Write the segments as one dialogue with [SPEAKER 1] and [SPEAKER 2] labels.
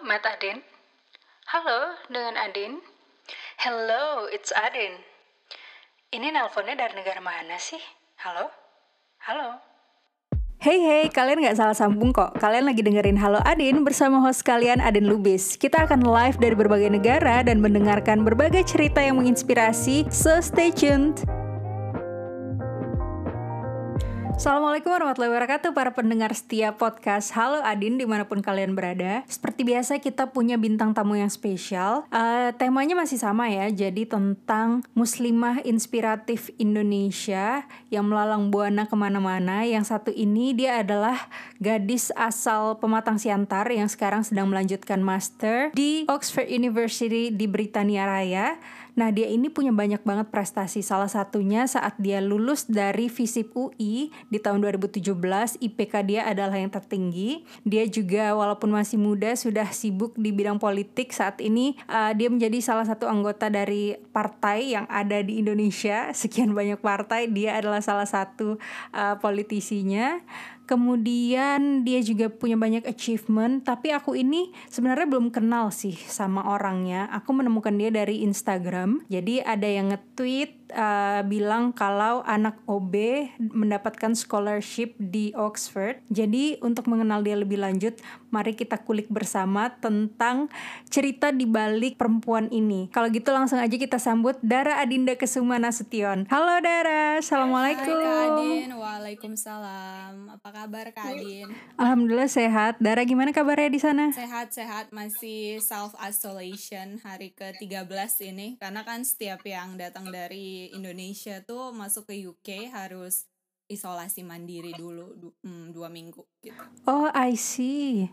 [SPEAKER 1] Matt Adin. Halo, dengan Adin. Hello, it's Adin. Ini nelponnya dari negara mana sih? Halo? Halo?
[SPEAKER 2] Hey hey, kalian nggak salah sambung kok. Kalian lagi dengerin Halo Adin bersama host kalian Adin Lubis. Kita akan live dari berbagai negara dan mendengarkan berbagai cerita yang menginspirasi. So stay tuned. Assalamualaikum warahmatullahi wabarakatuh para pendengar setia podcast Halo Adin di mana pun kalian berada. Seperti biasa kita punya bintang tamu yang spesial. Uh, Temanya masih sama ya Jadi tentang muslimah inspiratif Indonesia Yang melalang buana ke mana-mana. Yang satu ini dia adalah gadis asal Pematang Siantar Yang sekarang sedang melanjutkan master Di Oxford University di Britania Raya Nah, dia ini punya banyak banget prestasi. Salah satunya saat dia lulus dari FISIP UI di tahun 2017, IPK dia adalah yang tertinggi. Dia juga walaupun masih muda sudah sibuk di bidang politik. Saat ini uh, dia menjadi salah satu anggota dari partai yang ada di Indonesia. Sekian banyak partai, dia adalah salah satu uh, politisinya kemudian dia juga punya banyak achievement tapi aku ini sebenarnya belum kenal sih sama orangnya. Aku menemukan dia dari Instagram jadi ada yang nge-tweet uh, bilang kalau anak OB mendapatkan scholarship di Oxford. Jadi untuk mengenal dia lebih lanjut, mari kita kulik bersama tentang cerita di balik perempuan ini. Kalau gitu langsung aja kita sambut Dara Adinda Kesuma Nasution. Halo Dara, Assalamualaikum.
[SPEAKER 3] Hai Kak Adin, Waalaikumsalam. Apa kabar Kak Adin?
[SPEAKER 2] Alhamdulillah sehat. Dara gimana kabarnya di sana?
[SPEAKER 3] Sehat-sehat, masih self isolation hari ke-13 ini karena kan setiap yang datang dari Indonesia tuh masuk ke UK harus isolasi mandiri dulu du hmm, dua minggu gitu.
[SPEAKER 2] Oh, I see.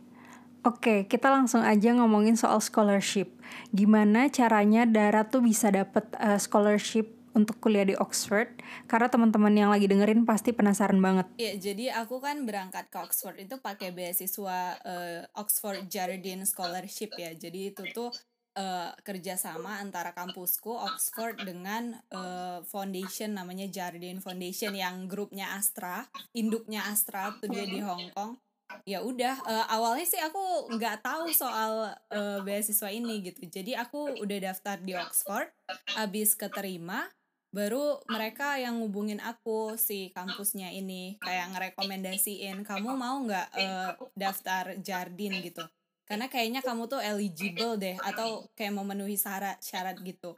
[SPEAKER 2] Oke, okay, kita langsung aja ngomongin soal scholarship. Gimana caranya Dara tuh bisa dapet uh, scholarship untuk kuliah di Oxford karena teman-teman yang lagi dengerin pasti penasaran banget.
[SPEAKER 3] Iya, jadi aku kan berangkat ke Oxford itu pakai beasiswa uh, Oxford Jardine Scholarship ya. Jadi itu tuh uh, kerjasama antara kampusku Oxford dengan uh, foundation namanya Jardine Foundation yang grupnya Astra, induknya Astra tuh dia di Hong Kong. Ya udah, uh, awalnya sih aku nggak tahu soal uh, beasiswa ini gitu. Jadi aku udah daftar di Oxford, habis keterima, baru mereka yang ngubungin aku si kampusnya ini kayak ngerekomendasiin kamu mau nggak uh, daftar Jardine gitu karena kayaknya kamu tuh eligible deh atau kayak memenuhi syarat syarat gitu.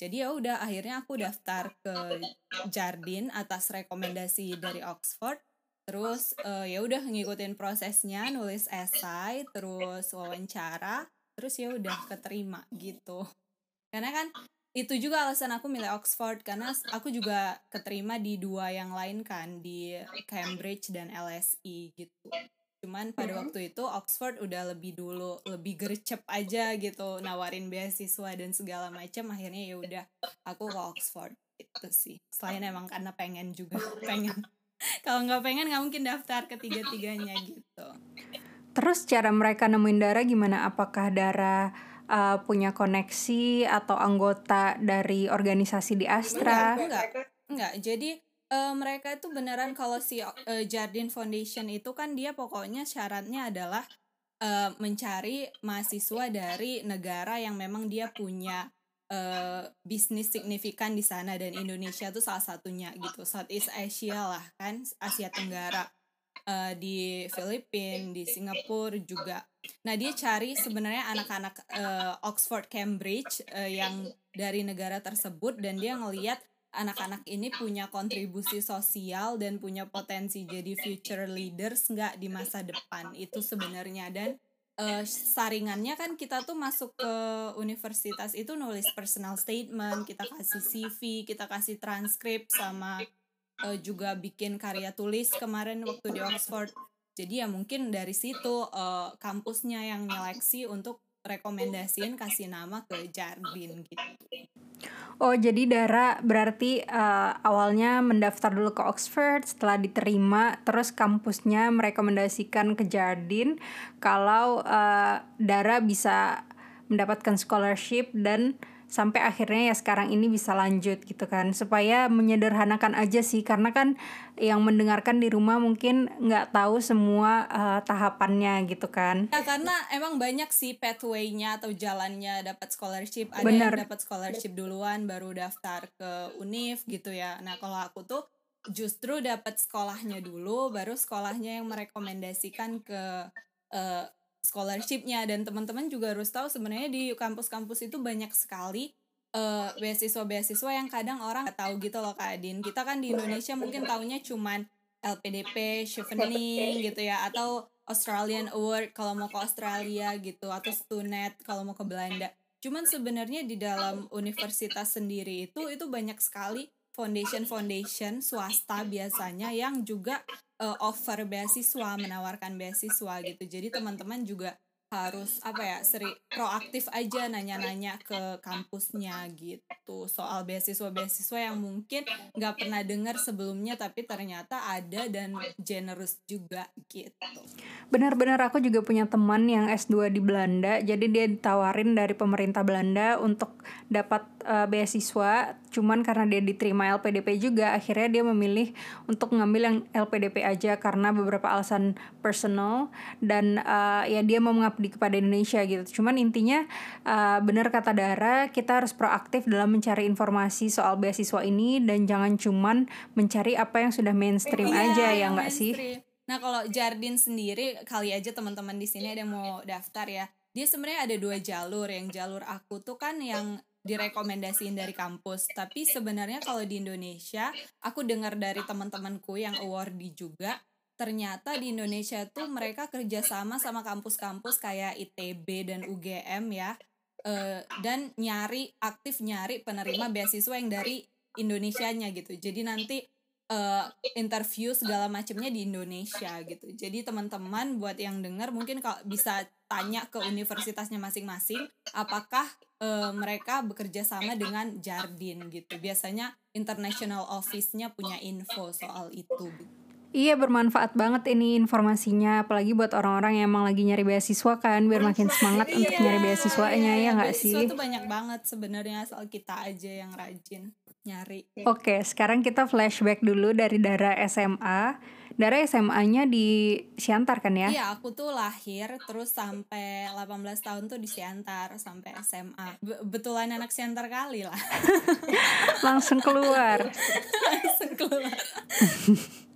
[SPEAKER 3] Jadi ya udah akhirnya aku daftar ke Jardin atas rekomendasi dari Oxford. Terus uh, ya udah ngikutin prosesnya nulis esai terus wawancara terus ya udah keterima gitu. Karena kan itu juga alasan aku milih Oxford karena aku juga keterima di dua yang lain kan di Cambridge dan LSE gitu cuman pada waktu itu Oxford udah lebih dulu lebih gercep aja gitu nawarin beasiswa dan segala macam akhirnya ya udah aku ke Oxford itu sih. Selain emang karena pengen juga pengen. Kalau nggak pengen nggak mungkin daftar ketiga tiganya gitu.
[SPEAKER 2] Terus cara mereka nemuin Dara gimana? Apakah Dara uh, punya koneksi atau anggota dari organisasi di Astra?
[SPEAKER 3] Enggak enggak, enggak. jadi uh, mereka itu beneran kalau si uh, Jardine Foundation itu kan dia pokoknya syaratnya adalah uh, mencari mahasiswa dari negara yang memang dia punya uh, bisnis signifikan di sana dan Indonesia itu salah satunya gitu. Southeast Asia lah kan Asia Tenggara uh, di Filipina di Singapura juga. Nah dia cari sebenarnya anak-anak uh, Oxford Cambridge uh, yang dari negara tersebut dan dia ngelihat anak-anak ini punya kontribusi sosial dan punya potensi jadi future leaders nggak di masa depan? Itu sebenarnya. Dan uh, saringannya kan kita tuh masuk ke universitas itu nulis personal statement kita kasih CV kita kasih transkrip sama uh, juga bikin karya tulis kemarin waktu di Oxford. Jadi ya mungkin dari situ uh, kampusnya yang nyeleksi untuk rekomendasiin kasih nama ke Jardin gitu.
[SPEAKER 2] Oh jadi Dara berarti uh, awalnya mendaftar dulu ke Oxford setelah diterima terus kampusnya merekomendasikan ke Jardin kalau uh, Dara bisa mendapatkan scholarship dan sampai akhirnya ya sekarang ini bisa lanjut gitu kan. Supaya menyederhanakan aja sih karena kan yang mendengarkan di rumah mungkin nggak tahu semua uh, tahapannya gitu kan.
[SPEAKER 3] Ya karena emang banyak sih pathway-nya atau jalannya dapat scholarship. Ada
[SPEAKER 2] Bener.
[SPEAKER 3] yang dapat scholarship duluan baru daftar ke univ gitu ya. Nah kalau aku tuh justru dapat sekolahnya dulu baru sekolahnya yang merekomendasikan ke uh, scholarshipnya dan teman-teman juga harus tahu sebenarnya di kampus-kampus itu banyak sekali uh, beasiswa-beasiswa yang kadang orang nggak tahu gitu loh Kak Adin. Kita kan di Indonesia mungkin taunya cuman LPDP, Chevening gitu ya atau Australian Award kalau mau ke Australia gitu atau Stunet kalau mau ke Belanda. Cuman sebenarnya di dalam universitas sendiri itu itu banyak sekali foundation foundation swasta biasanya yang juga uh, offer beasiswa menawarkan beasiswa gitu. Jadi teman-teman juga harus apa ya seri proaktif aja nanya-nanya ke kampusnya gitu. Soal beasiswa-beasiswa yang mungkin nggak pernah dengar sebelumnya tapi ternyata ada dan generous juga gitu.
[SPEAKER 2] Benar-benar aku juga punya teman yang S2 di Belanda. Jadi dia ditawarin dari pemerintah Belanda untuk dapat uh, beasiswa cuman karena dia diterima LPDP juga akhirnya dia memilih untuk ngambil yang LPDP aja karena beberapa alasan personal dan uh, ya dia mau mengabdi kepada Indonesia gitu. Cuman intinya uh, benar kata Dara kita harus proaktif dalam mencari informasi soal beasiswa ini dan jangan cuman mencari apa yang sudah mainstream
[SPEAKER 3] iya,
[SPEAKER 2] aja ya nggak sih?
[SPEAKER 3] nah kalau Jardin sendiri kali aja teman-teman di sini ada yang mau daftar ya. Dia sebenarnya ada dua jalur. Yang jalur aku tuh kan yang direkomendasiin dari kampus. Tapi sebenarnya kalau di Indonesia, aku dengar dari teman-temanku yang awardi juga, ternyata di Indonesia tuh mereka kerjasama sama kampus-kampus kayak ITB dan UGM ya, uh, dan nyari aktif nyari penerima beasiswa yang dari Indonesianya gitu. Jadi nanti uh, interview segala macamnya di Indonesia gitu. Jadi teman-teman buat yang dengar mungkin kalau bisa tanya ke universitasnya masing-masing apakah uh, mereka bekerja sama dengan Jardin gitu. Biasanya international office-nya punya info soal itu.
[SPEAKER 2] Iya bermanfaat banget ini informasinya apalagi buat orang-orang yang emang lagi nyari beasiswa kan biar makin semangat untuk nyari beasiswanya iya, ya nggak sih?
[SPEAKER 3] Beasiswa tuh banyak banget sebenarnya soal kita aja yang rajin nyari.
[SPEAKER 2] Oke, sekarang kita flashback dulu dari Dara SMA. Dara SMA-nya di Siantar kan ya?
[SPEAKER 3] Iya, aku tuh lahir terus sampai 18 tahun tuh di Siantar sampai SMA. Be betulan anak Siantar kali lah.
[SPEAKER 2] Langsung keluar.
[SPEAKER 3] Langsung keluar.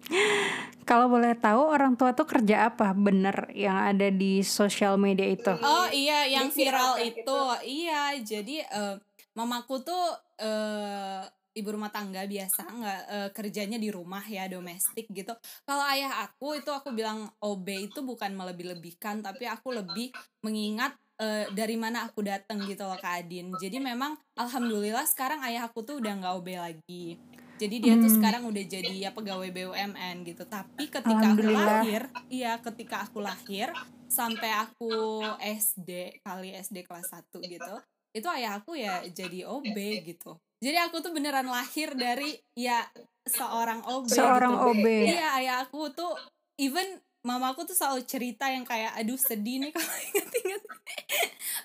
[SPEAKER 2] Kalau boleh tahu orang tua tuh kerja apa bener yang ada di sosial media itu?
[SPEAKER 3] Oh iya, yang viral itu. Iya, jadi uh, mamaku tuh uh, ibu rumah tangga biasa nggak uh, kerjanya di rumah ya domestik gitu. Kalau ayah aku itu aku bilang OB itu bukan melebih-lebihkan tapi aku lebih mengingat uh, dari mana aku datang gitu loh Kak Adin. Jadi memang alhamdulillah sekarang ayah aku tuh udah nggak OB lagi. Jadi dia hmm. tuh sekarang udah jadi ya pegawai BUMN gitu. Tapi ketika aku lahir iya ketika aku lahir sampai aku SD kali SD kelas 1 gitu itu ayah aku ya jadi OB gitu. Jadi aku tuh beneran lahir dari ya seorang OB
[SPEAKER 2] seorang gitu. OB
[SPEAKER 3] iya ayah aku tuh even mamaku tuh selalu cerita yang kayak aduh sedih nih kalau inget-inget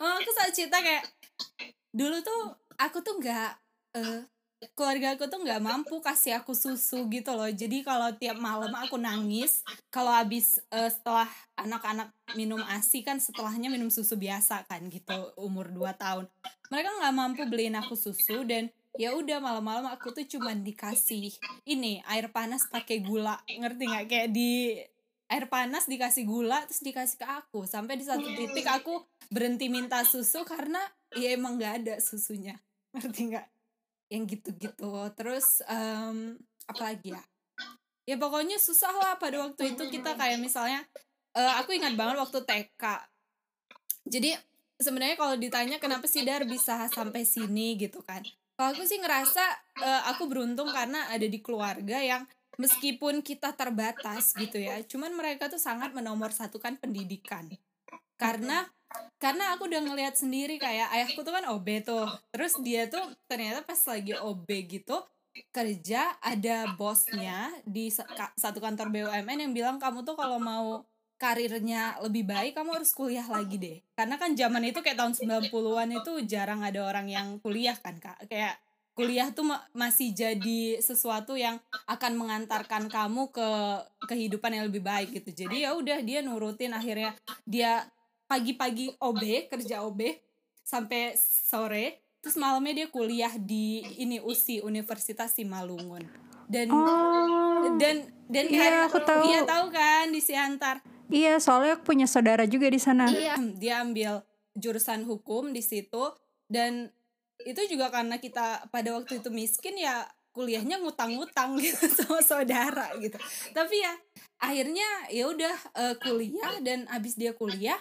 [SPEAKER 3] mamaku selalu cerita kayak dulu tuh aku tuh nggak uh, keluarga aku tuh nggak mampu kasih aku susu gitu loh. Jadi kalau tiap malam aku nangis kalau habis uh, setelah anak-anak minum asi kan setelahnya minum susu biasa kan gitu umur 2 tahun. Mereka nggak mampu beliin aku susu dan ya udah malam-malam aku tuh cuman dikasih ini air panas pakai gula. Ngerti nggak? Kayak di air panas dikasih gula terus dikasih ke aku. Sampai di satu titik aku berhenti minta susu karena ya emang nggak ada susunya. Ngerti nggak yang gitu-gitu. Terus um, apa lagi ya? Ya pokoknya susah lah pada waktu itu kita kayak misalnya uh, aku ingat banget waktu TK jadi sebenarnya kalau ditanya kenapa sih Dar bisa sampai sini gitu kan? Kalau aku sih ngerasa uh, aku beruntung karena ada di keluarga yang meskipun kita terbatas gitu ya cuman mereka tuh sangat menomorsatukan pendidikan. Karena karena aku udah ngelihat sendiri kayak ayahku tuh kan OB tuh. Terus dia tuh ternyata pas lagi OB gitu kerja ada bosnya di satu kantor BUMN yang bilang kamu tuh kalau mau karirnya lebih baik kamu harus kuliah lagi deh. Karena kan zaman itu kayak tahun 90-an itu jarang ada orang yang kuliah kan kak. Kayak kuliah tuh ma masih jadi sesuatu yang akan mengantarkan kamu ke kehidupan yang lebih baik gitu. Jadi ya udah dia nurutin akhirnya dia pagi-pagi OB kerja OB sampai sore terus malamnya dia kuliah di ini USI Universitas Simalungun dan
[SPEAKER 2] Oh.
[SPEAKER 3] dan dan
[SPEAKER 2] Iya,
[SPEAKER 3] kan-
[SPEAKER 2] aku tahu.
[SPEAKER 3] iya tahu kan di Siantar
[SPEAKER 2] Iya, soalnya aku punya saudara juga di sana.
[SPEAKER 3] Iya, dia ambil jurusan hukum di situ dan itu juga karena kita pada waktu itu miskin ya kuliahnya ngutang-ngutang gitu sama saudara gitu. Tapi ya akhirnya ya udah eh, kuliah dan abis dia kuliah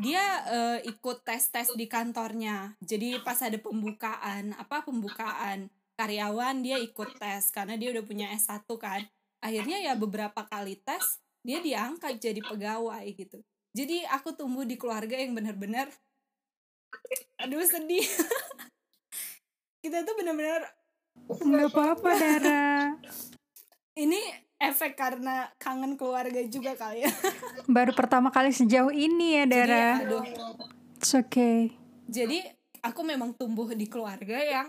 [SPEAKER 3] dia eh, ikut tes-tes di kantornya. Jadi pas ada pembukaan apa pembukaan karyawan dia ikut tes karena dia udah punya S1 kan. Akhirnya ya beberapa kali tes dia diangkat jadi pegawai gitu. Jadi aku tumbuh di keluarga yang benar-benar aduh sedih. Kita tuh benar-benar
[SPEAKER 2] Nggak apa-apa, Dara.
[SPEAKER 3] ini efek karena kangen keluarga juga kali ya.
[SPEAKER 2] Baru pertama kali sejauh ini ya,
[SPEAKER 3] Jadi,
[SPEAKER 2] Dara.
[SPEAKER 3] aduh.
[SPEAKER 2] It's okay.
[SPEAKER 3] Jadi aku memang tumbuh di keluarga yang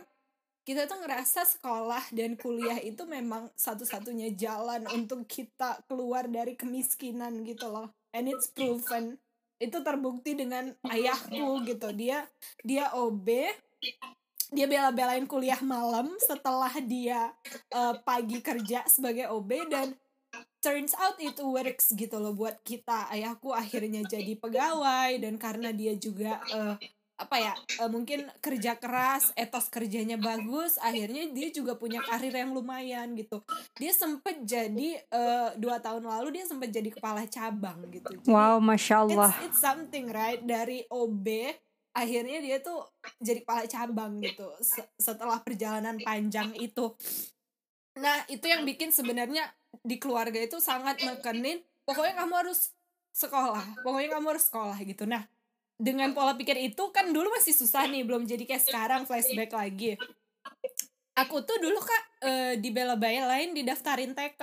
[SPEAKER 3] kita tuh ngerasa sekolah dan kuliah itu memang satu-satunya jalan untuk kita keluar dari kemiskinan gitu loh. And it's proven. Itu terbukti dengan ayahku gitu. Dia dia OB, dia bela-belain kuliah malam setelah dia eh, pagi kerja sebagai OB dan turns out it works gitu loh buat kita. Ayahku akhirnya jadi pegawai dan karena dia juga eh, apa ya eh, mungkin kerja keras etos kerjanya bagus akhirnya dia juga punya karir yang lumayan gitu. Dia sempet jadi eh, dua tahun lalu dia sempet jadi kepala cabang gitu. Jadi,
[SPEAKER 2] Wow, masya Allah.
[SPEAKER 3] it's, it's something right dari OB akhirnya dia tuh jadi kepala cabang gitu se- setelah perjalanan panjang itu. Nah itu yang bikin sebenarnya di keluarga itu sangat mekenin pokoknya kamu harus sekolah pokoknya kamu harus sekolah gitu. Nah dengan pola pikir itu kan dulu masih susah nih belum jadi kayak sekarang flashback lagi. Aku tuh dulu kak eh, di bela-belain didaftarin TK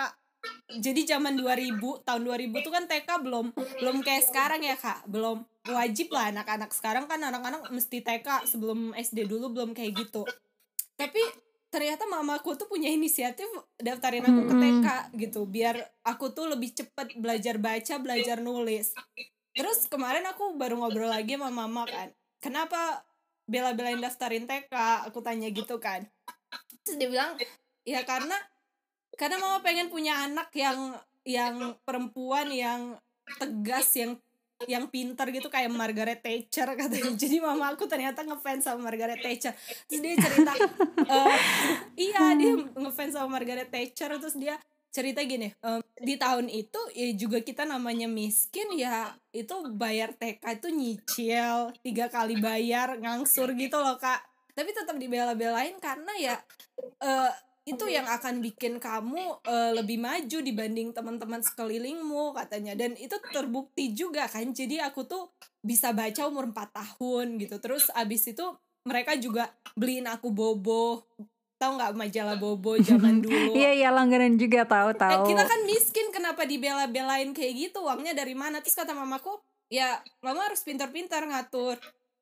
[SPEAKER 3] jadi zaman 2000 tahun 2000 tuh kan TK belum belum kayak sekarang ya kak. Belum wajib lah anak-anak. Sekarang kan anak-anak mesti TK sebelum SD dulu belum kayak gitu. Tapi ternyata mamaku tuh punya inisiatif daftarin aku ke TK gitu. Biar aku tuh lebih cepet belajar baca belajar nulis. Terus kemarin aku baru ngobrol lagi sama mama kan. Kenapa bela-belain daftarin TK aku tanya gitu kan. Terus dia bilang ya karena karena mama pengen punya anak yang yang perempuan yang tegas yang yang pintar gitu kayak Margaret Thatcher katanya. Jadi mama aku ternyata ngefans sama Margaret Thatcher. Terus dia cerita eh, iya dia ngefans sama Margaret Thatcher. Terus dia cerita gini em, di tahun itu ya juga kita namanya miskin ya itu bayar TK itu nyicil tiga kali bayar ngangsur gitu loh kak. Tapi tetap dibela-belain karena ya eh, itu yang akan bikin kamu eh, lebih maju dibanding teman-teman sekelilingmu katanya. Dan itu terbukti juga kan. Jadi aku tuh bisa baca umur 4 tahun gitu. Terus abis itu mereka juga beliin aku bobo. Tahu nggak majalah bobo zaman dulu?
[SPEAKER 2] Iya, iya langganan juga tahu
[SPEAKER 3] Eh,
[SPEAKER 2] tahu.
[SPEAKER 3] kita kan miskin kenapa dibela-belain kayak gitu? Uangnya dari mana? Terus kata mamaku ya mama harus pintar-pintar ngatur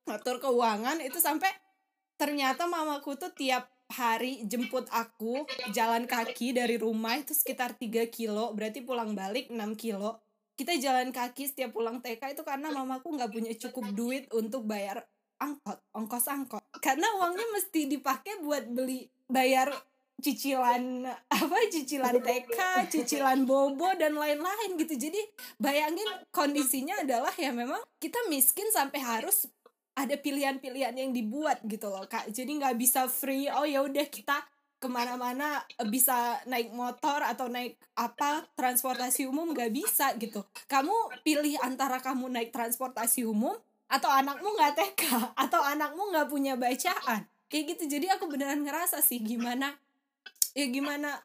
[SPEAKER 3] ngatur keuangan. Itu sampai ternyata mamaku tuh tiap hari jemput aku jalan kaki dari rumah itu sekitar 3 kilo berarti pulang balik 6 kilo kita jalan kaki setiap pulang TK itu karena mamaku nggak punya cukup duit untuk bayar angkot ongkos angkot karena uangnya mesti dipakai buat beli bayar cicilan apa cicilan TK, cicilan bobo dan lain-lain gitu. Jadi bayangin kondisinya adalah ya memang kita miskin sampai harus ada pilihan-pilihan yang dibuat gitu loh kak. Jadi nggak bisa free. Oh ya udah kita ke mana-mana eh, bisa naik motor atau naik apa transportasi umum nggak bisa gitu. Kamu pilih antara kamu naik transportasi umum atau anakmu nggak TK atau anakmu nggak punya bacaan kayak gitu jadi aku beneran ngerasa sih gimana ya gimana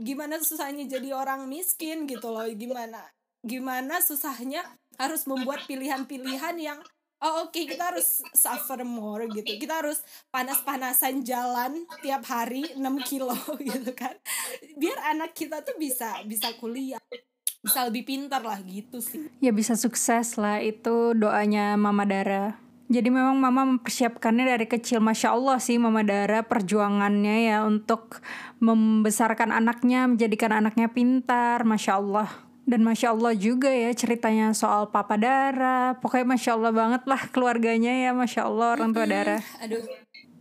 [SPEAKER 3] gimana susahnya jadi orang miskin gitu loh gimana gimana susahnya harus membuat pilihan-pilihan yang oh oke kita harus suffer more gitu. Kita harus panas-panasan jalan tiap hari 6 kilo gitu kan. Biar anak kita tuh bisa bisa kuliah bisa lebih pintar lah gitu sih.
[SPEAKER 2] Ya bisa sukses lah. Itu doanya Mama Dara. Jadi memang mama mempersiapkannya dari kecil. Masya Allah sih Mama Dara perjuangannya ya untuk membesarkan anaknya Menjadikan anaknya pintar. Masya Allah dan Masya Allah juga ya ceritanya soal Papa Dara. Pokoknya Masya Allah banget lah keluarganya ya Masya Allah orang tua Dara.
[SPEAKER 3] Aduh.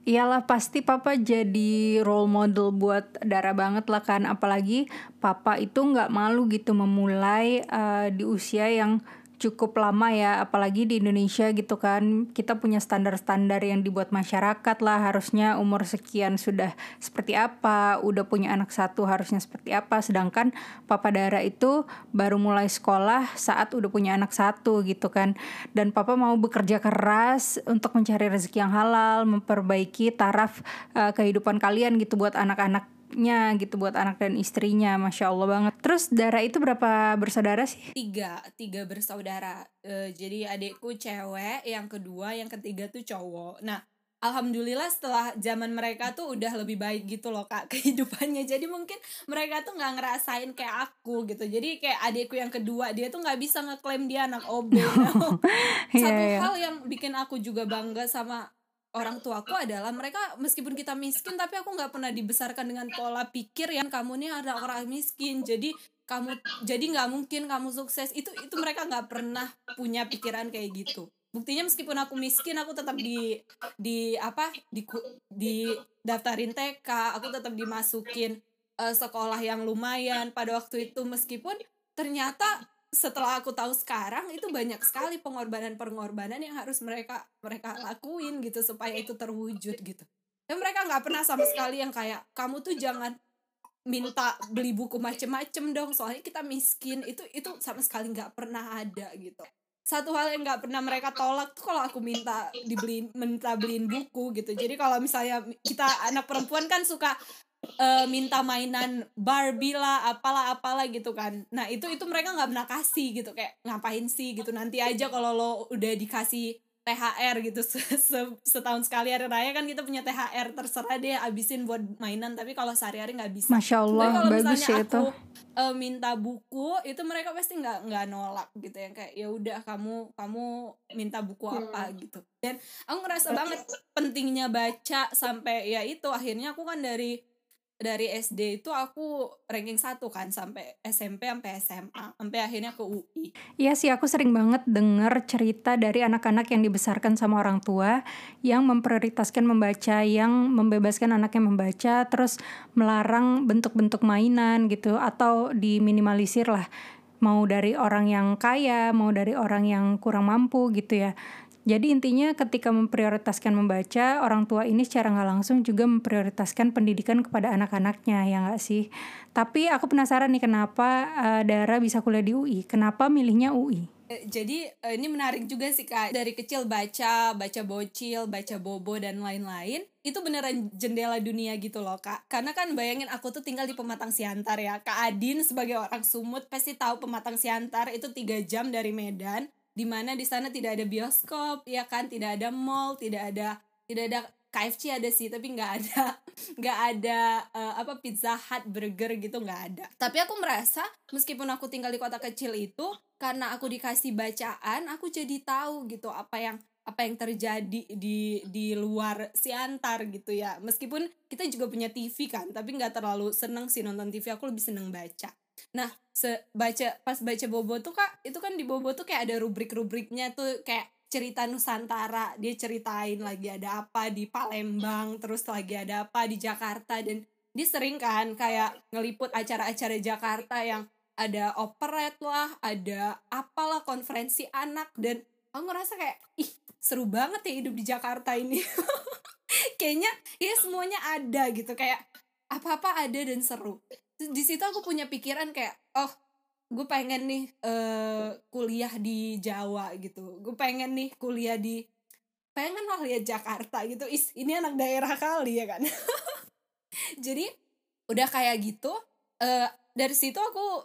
[SPEAKER 2] Iyalah pasti papa jadi role model buat Dara banget lah kan. Apalagi papa itu nggak malu gitu memulai uh, di usia yang cukup lama ya apalagi di Indonesia gitu kan. Kita punya standar-standar yang dibuat masyarakat lah harusnya umur sekian sudah seperti apa udah punya anak satu harusnya seperti apa. Sedangkan papa Dara itu baru mulai sekolah saat udah punya anak satu gitu kan. Dan papa mau bekerja keras untuk mencari rezeki yang halal memperbaiki taraf uh, kehidupan kalian gitu buat anak-anak nya gitu buat anak dan istrinya masya allah banget. Terus Dara itu berapa bersaudara sih?
[SPEAKER 3] Tiga tiga bersaudara. E, jadi adikku cewek yang kedua yang ketiga tuh cowok. Nah Alhamdulillah setelah zaman mereka tuh udah lebih baik gitu loh kak kehidupannya. Jadi mungkin mereka tuh nggak ngerasain kayak aku gitu. Jadi kayak adikku yang kedua dia tuh nggak bisa ngeklaim dia anak OB iya, satu yeah, yeah. hal yang bikin aku juga bangga sama orang tuaku adalah mereka meskipun kita miskin tapi aku nggak pernah dibesarkan dengan pola pikir yang kamu ini ada orang miskin. Jadi kamu jadi nggak mungkin kamu sukses. Itu itu mereka nggak pernah punya pikiran kayak gitu. Buktinya meskipun aku miskin aku tetap di di apa di di daftarin TK aku tetap dimasukin uh, sekolah yang lumayan. Pada waktu itu meskipun ternyata setelah aku tahu sekarang itu banyak sekali pengorbanan-pengorbanan yang harus mereka mereka lakuin gitu supaya itu terwujud gitu. Dan mereka nggak pernah sama sekali yang kayak kamu tuh jangan minta beli buku macem-macem dong soalnya kita miskin. Itu itu sama sekali nggak pernah ada gitu. Satu hal yang nggak pernah mereka tolak tuh kalau aku minta dibeliin minta beliin buku gitu. Jadi kalau misalnya kita anak perempuan kan suka uh, minta mainan Barbie lah apalah apalah gitu kan. Nah itu itu mereka nggak pernah kasih gitu. Kayak ngapain sih? gitu. Nanti aja kalau lo udah dikasih THR gitu setahun sekali hari raya kan kita punya THR terserah deh abisin buat mainan. Tapi kalau sehari-hari nggak bisa.
[SPEAKER 2] Masya Allah kalau bagus misalnya
[SPEAKER 3] aku uh, minta buku itu mereka pasti nggak nggak nolak gitu ya. Kayak ya udah kamu kamu minta buku apa? hmm. gitu. Dan aku ngerasa banget pentingnya baca sampai ya itu. Akhirnya aku kan dari dari SD itu aku ranking satu kan sampai SMP sampai SMA sampai akhirnya ke UI.
[SPEAKER 2] Iya sih aku sering banget denger cerita dari anak-anak yang dibesarkan sama orang tua yang memprioritaskan membaca, yang membebaskan anaknya membaca, terus melarang bentuk-bentuk mainan gitu atau diminimalisir lah mau dari orang yang kaya, mau dari orang yang kurang mampu gitu ya. Jadi intinya ketika memprioritaskan membaca, orang tua ini secara nggak langsung juga memprioritaskan pendidikan kepada anak-anaknya, ya nggak sih? Tapi aku penasaran nih kenapa uh, Dara bisa kuliah di UI? Kenapa milihnya UI?
[SPEAKER 3] Eh, jadi uh, ini menarik juga sih kak dari kecil baca baca bocil baca bobo dan lain-lain itu beneran jendela dunia gitu loh kak karena kan bayangin aku tuh tinggal di pematang siantar ya kak Adin sebagai orang sumut pasti tahu pematang siantar itu tiga jam dari Medan di mana di sana tidak ada bioskop ya kan? Tidak ada mall tidak ada tidak ada KFC ada sih tapi nggak ada nggak ada uh, apa pizza hut burger gitu nggak ada. Tapi aku merasa meskipun aku tinggal di kota kecil itu karena aku dikasih bacaan aku jadi tahu gitu apa yang apa yang terjadi di di luar Siantar gitu ya. Meskipun kita juga punya TV kan tapi nggak terlalu seneng sih nonton TV aku lebih seneng baca Nah, se baca pas baca Bobo tuh Kak, itu kan di Bobo tuh kayak ada rubrik-rubriknya tuh kayak cerita Nusantara, dia ceritain lagi ada apa di Palembang, terus lagi ada apa di Jakarta dan dia sering kan kayak ngeliput acara-acara Jakarta yang ada operet lah, ada apalah konferensi anak dan aku ngerasa kayak ih seru banget ya hidup di Jakarta ini. Kayaknya ya semuanya ada gitu kayak apa-apa ada dan seru di situ aku punya pikiran kayak oh gue pengen nih uh, kuliah di Jawa gitu. Gue pengen nih kuliah di pengen lah lihat Jakarta gitu. Is ini anak daerah kali ya kan. Jadi udah kayak gitu uh, dari situ aku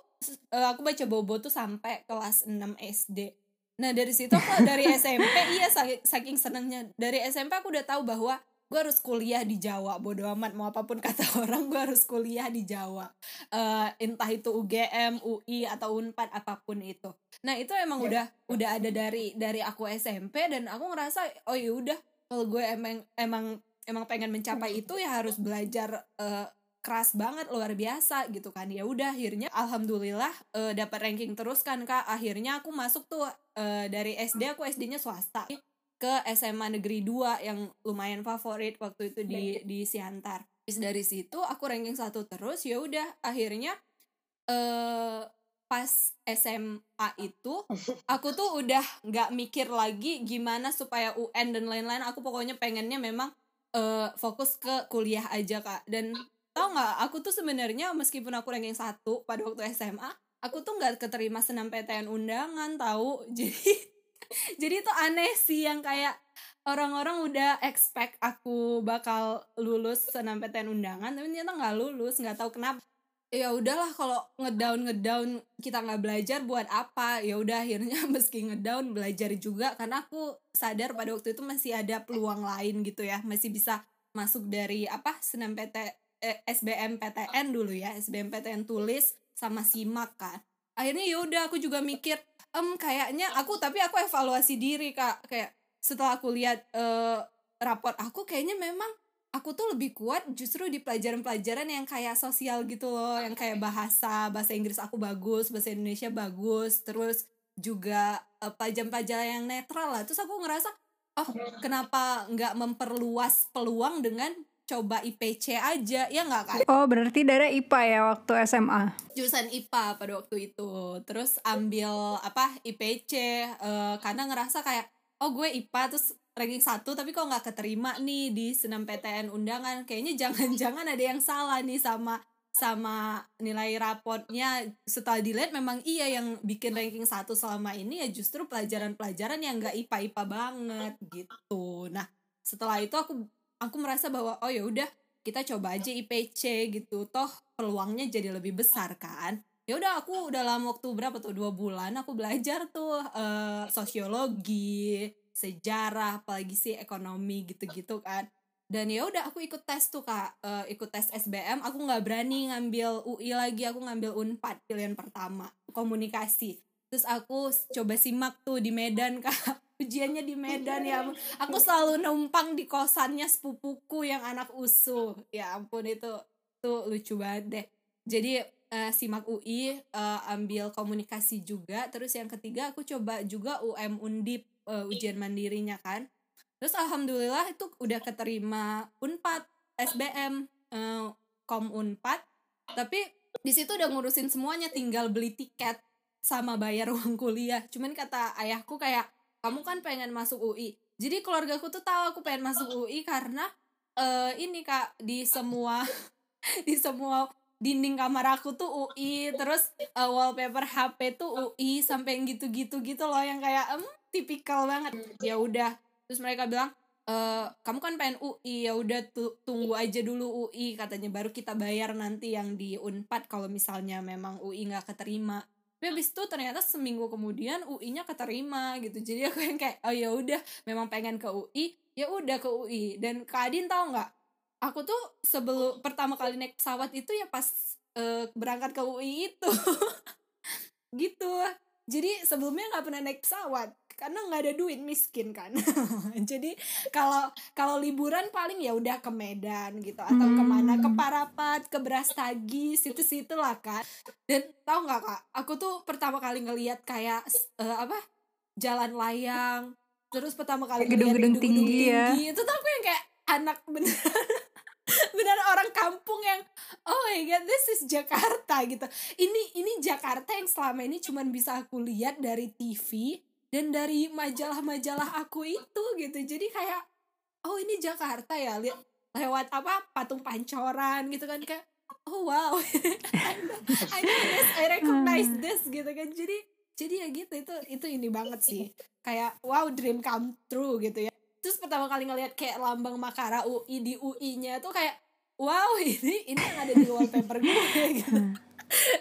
[SPEAKER 3] uh, aku baca bobo tuh sampai kelas 6 SD nah dari situ aku dari SMP iya saking, saking senengnya dari SMP aku udah tahu bahwa gue harus kuliah di Jawa bodo amat mau apa pun kata orang gue harus kuliah di Jawa. Uh, entah itu UGM UI atau Unpad apa pun itu. Nah itu emang yeah. udah udah ada dari dari aku SMP dan aku ngerasa oh ya udah kalau gue emang emang emang pengen mencapai itu ya harus belajar uh, keras banget luar biasa gitu kan. Ya udah akhirnya alhamdulillah uh, dapat ranking terus kan kak. Akhirnya aku masuk tuh uh, dari SD aku SD-nya swasta ke SMA Negeri 2 yang lumayan favorit waktu itu di di Siantar. Terus dari situ aku ranking satu terus ya udah akhirnya eh pas SMA itu aku tuh udah nggak mikir lagi gimana supaya UN dan lain-lain. Aku pokoknya pengennya memang uh, fokus ke kuliah aja kak. Dan tau nggak aku tuh sebenarnya meskipun aku ranking satu pada waktu SMA aku tuh nggak keterima senam PTN undangan tahu jadi jadi itu aneh sih yang kayak orang-orang udah expect aku bakal lulus PTN undangan tapi ternyata nggak lulus nggak tahu kenapa. Ya udahlah kalau ngedown ngedown kita nggak belajar buat apa? Ya udah akhirnya meski ngedown belajar juga karena aku sadar pada waktu itu masih ada peluang lain gitu ya. Masih bisa masuk dari apa? Senam PT eh, SBM PTN dulu ya SBM PTN tulis sama simak kan. Akhirnya ya udah aku juga mikir em kayaknya aku tapi aku evaluasi diri kak. Kayak setelah aku lihat uh, raport aku kayaknya memang aku tuh lebih kuat justru di pelajaran-pelajaran yang kayak sosial gitu loh. Yang kayak bahasa bahasa Inggris aku bagus bahasa Indonesia bagus terus juga uh, pelajaran-pelajaran yang netral lah. Terus aku ngerasa oh kenapa nggak memperluas peluang dengan coba IPC aja ya nggak kan
[SPEAKER 2] oh berarti dari IPA ya waktu SMA
[SPEAKER 3] jurusan IPA pada waktu itu. Terus ambil apa IPC uh, eh, karena ngerasa kayak oh gue IPA terus ranking satu tapi kok nggak keterima nih di senam PTN undangan? Kayaknya jangan-jangan ada yang salah nih sama sama nilai rapotnya. Setelah dilihat memang iya yang bikin ranking satu selama ini ya justru pelajaran-pelajaran yang nggak IPA-IPA banget gitu. Nah setelah itu aku aku merasa bahwa oh ya udah kita coba aja IPC gitu. Toh peluangnya jadi lebih besar kan? Ya udah aku dalam waktu berapa tuh? Dua bulan aku belajar tuh uh, sosiologi sejarah apalagi sih ekonomi gitu-gitu kan. Dan ya udah aku ikut tes tuh kak. Uh, ikut tes SBM aku nggak berani ngambil UI lagi. Aku ngambil Unpad pilihan pertama komunikasi. Terus aku coba simak tuh di Medan kak ujiannya di Medan ya aku selalu numpang di kosannya sepupuku yang anak usuh ya ampun itu tuh lucu banget deh. Jadi uh, simak UI uh, eh, ambil komunikasi juga. Terus yang ketiga aku coba juga UM Undip uh, ujian mandirinya kan. Terus alhamdulillah itu udah keterima Unpad SBM uh, Kom Unpad. Tapi di situ udah ngurusin semuanya tinggal beli tiket sama bayar uang kuliah. Cuman kata ayahku kayak kamu kan pengen masuk UI jadi keluarga aku tuh tahu aku pengen masuk UI karena uh, ini kak di semua di semua dinding kamar aku tuh UI terus uh, wallpaper HP tuh UI sampai yang gitu-gitu gitu loh yang kayak em tipikal banget. Ya udah. Terus mereka bilang e, kamu kan pengen UI ya udah tunggu aja dulu UI katanya. Baru kita bayar nanti yang di Unpad kalau misalnya memang UI nggak keterima tapi abis itu ternyata seminggu kemudian UI-nya keterima gitu. Jadi aku yang kayak oh ya udah memang pengen ke UI ya udah ke UI dan Kak Adin tahu nggak? Aku tuh sebelum pertama kali naik pesawat itu ya pas uh, berangkat ke UI itu. Gitu. Jadi sebelumnya nggak pernah naik pesawat karena nggak ada duit miskin kan. Jadi kalau kalau liburan paling ya udah ke Medan gitu atau hmm. ke mana ke Parapat ke Brastagi situ situ lah kan dan tau nggak kak aku tuh pertama kali ngelihat kayak uh, apa jalan layang terus pertama kali
[SPEAKER 2] gedung-gedung tinggi, tinggi. ya.
[SPEAKER 3] Itu tuh aku yang kayak anak bener benar orang kampung yang oh my god this is Jakarta gitu. Ini ini Jakarta yang selama ini cuman bisa aku lihat dari TV dan dari majalah-majalah aku itu gitu. Jadi kayak oh ini Jakarta ya lihat lewat apa patung pancoran gitu kan. Kayak oh wow. I know, I know this I recognize hmm. this gitu kan. Jadi jadi ya gitu itu itu ini banget sih. Kayak wow dream come true gitu ya. Terus pertama kali ngeliat kayak lambang Makara UI di UI-nya tuh kayak wow ini ini yang ada di wallpaper gue gitu. Hmm.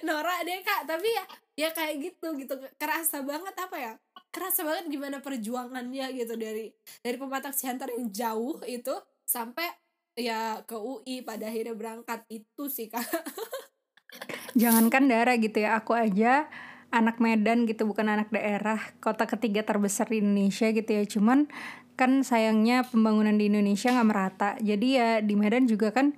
[SPEAKER 3] Nora deh kak. Tapi ya ya kayak gitu gitu. Kerasa banget apa ya kerasa banget gimana perjuangannya gitu dari dari pematang siantar yang jauh itu sampai ya ke UI pada akhirnya berangkat. Itu sih kak.
[SPEAKER 2] Jangankan daerah gitu ya, aku aja anak Medan gitu bukan anak daerah kota ketiga terbesar di Indonesia gitu ya. Cuman kan sayangnya pembangunan di Indonesia nggak merata. Jadi ya di Medan juga kan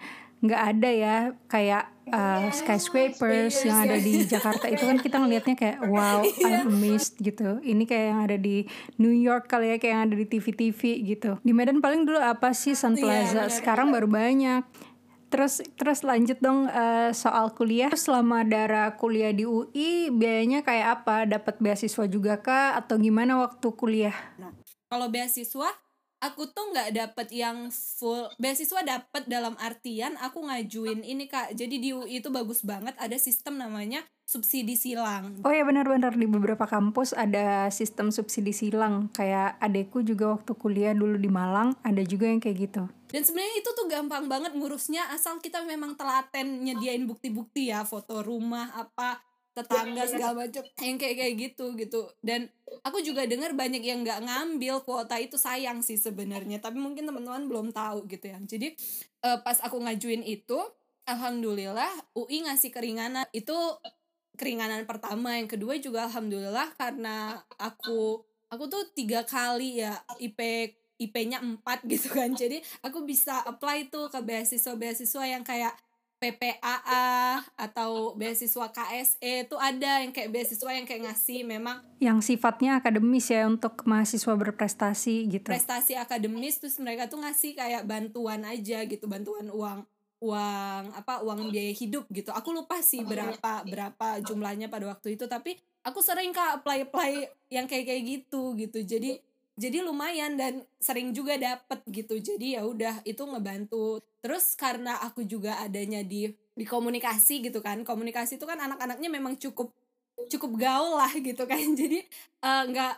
[SPEAKER 2] nggak ada ya kayak uh, skyscrapers yang ada di Jakarta. Itu kan kita ngelihatnya kayak wow I'm amazed gitu. Ini kayak yang ada di New York kali ya kayak yang ada di TV-TV gitu. Di Medan paling dulu apa sih Sun Plaza? Sekarang baru banyak. Terus terus lanjut dong uh, soal kuliah. Selama Dara kuliah di UI, biayanya kayak apa? Dapat beasiswa juga kah? Atau gimana waktu kuliah?
[SPEAKER 3] Nah, kalau beasiswa aku tuh nggak dapet yang full beasiswa dapet dalam artian aku ngajuin ini kak jadi di UI itu bagus banget ada sistem namanya subsidi silang.
[SPEAKER 2] Oh ya benar-benar di beberapa kampus ada sistem subsidi silang. Kayak adekku juga waktu kuliah dulu di Malang ada juga yang kayak gitu.
[SPEAKER 3] Dan sebenarnya itu tuh gampang banget ngurusnya asal kita memang telaten nyediain bukti-bukti ya, foto rumah apa tetangga segala macam yang kayak kayak gitu gitu. Dan aku juga dengar banyak yang nggak ngambil kuota itu sayang sih sebenarnya. Tapi mungkin teman-teman belum tahu gitu ya. Jadi uh, pas aku ngajuin itu alhamdulillah UI ngasih keringanan. Itu keringanan pertama. Yang kedua juga alhamdulillah karena aku aku tuh tiga kali ya IP IP-nya 4 gitu kan. Jadi aku bisa apply tuh ke beasiswa-beasiswa yang kayak PPAA atau beasiswa KSE itu ada yang kayak beasiswa yang kayak ngasih memang
[SPEAKER 2] yang sifatnya akademis ya untuk mahasiswa berprestasi gitu.
[SPEAKER 3] Prestasi akademis terus mereka tuh ngasih kayak bantuan aja gitu, bantuan uang uang apa uang biaya hidup gitu aku lupa sih berapa berapa jumlahnya pada waktu itu tapi aku sering kak apply apply yang kayak kayak gitu gitu jadi jadi lumayan dan sering juga dapet gitu. Jadi ya udah itu ngebantu. Terus karena aku juga adanya di di komunikasi gitu kan. Komunikasi itu kan anak-anaknya memang cukup cukup gaul lah gitu kan. Jadi eh, nggak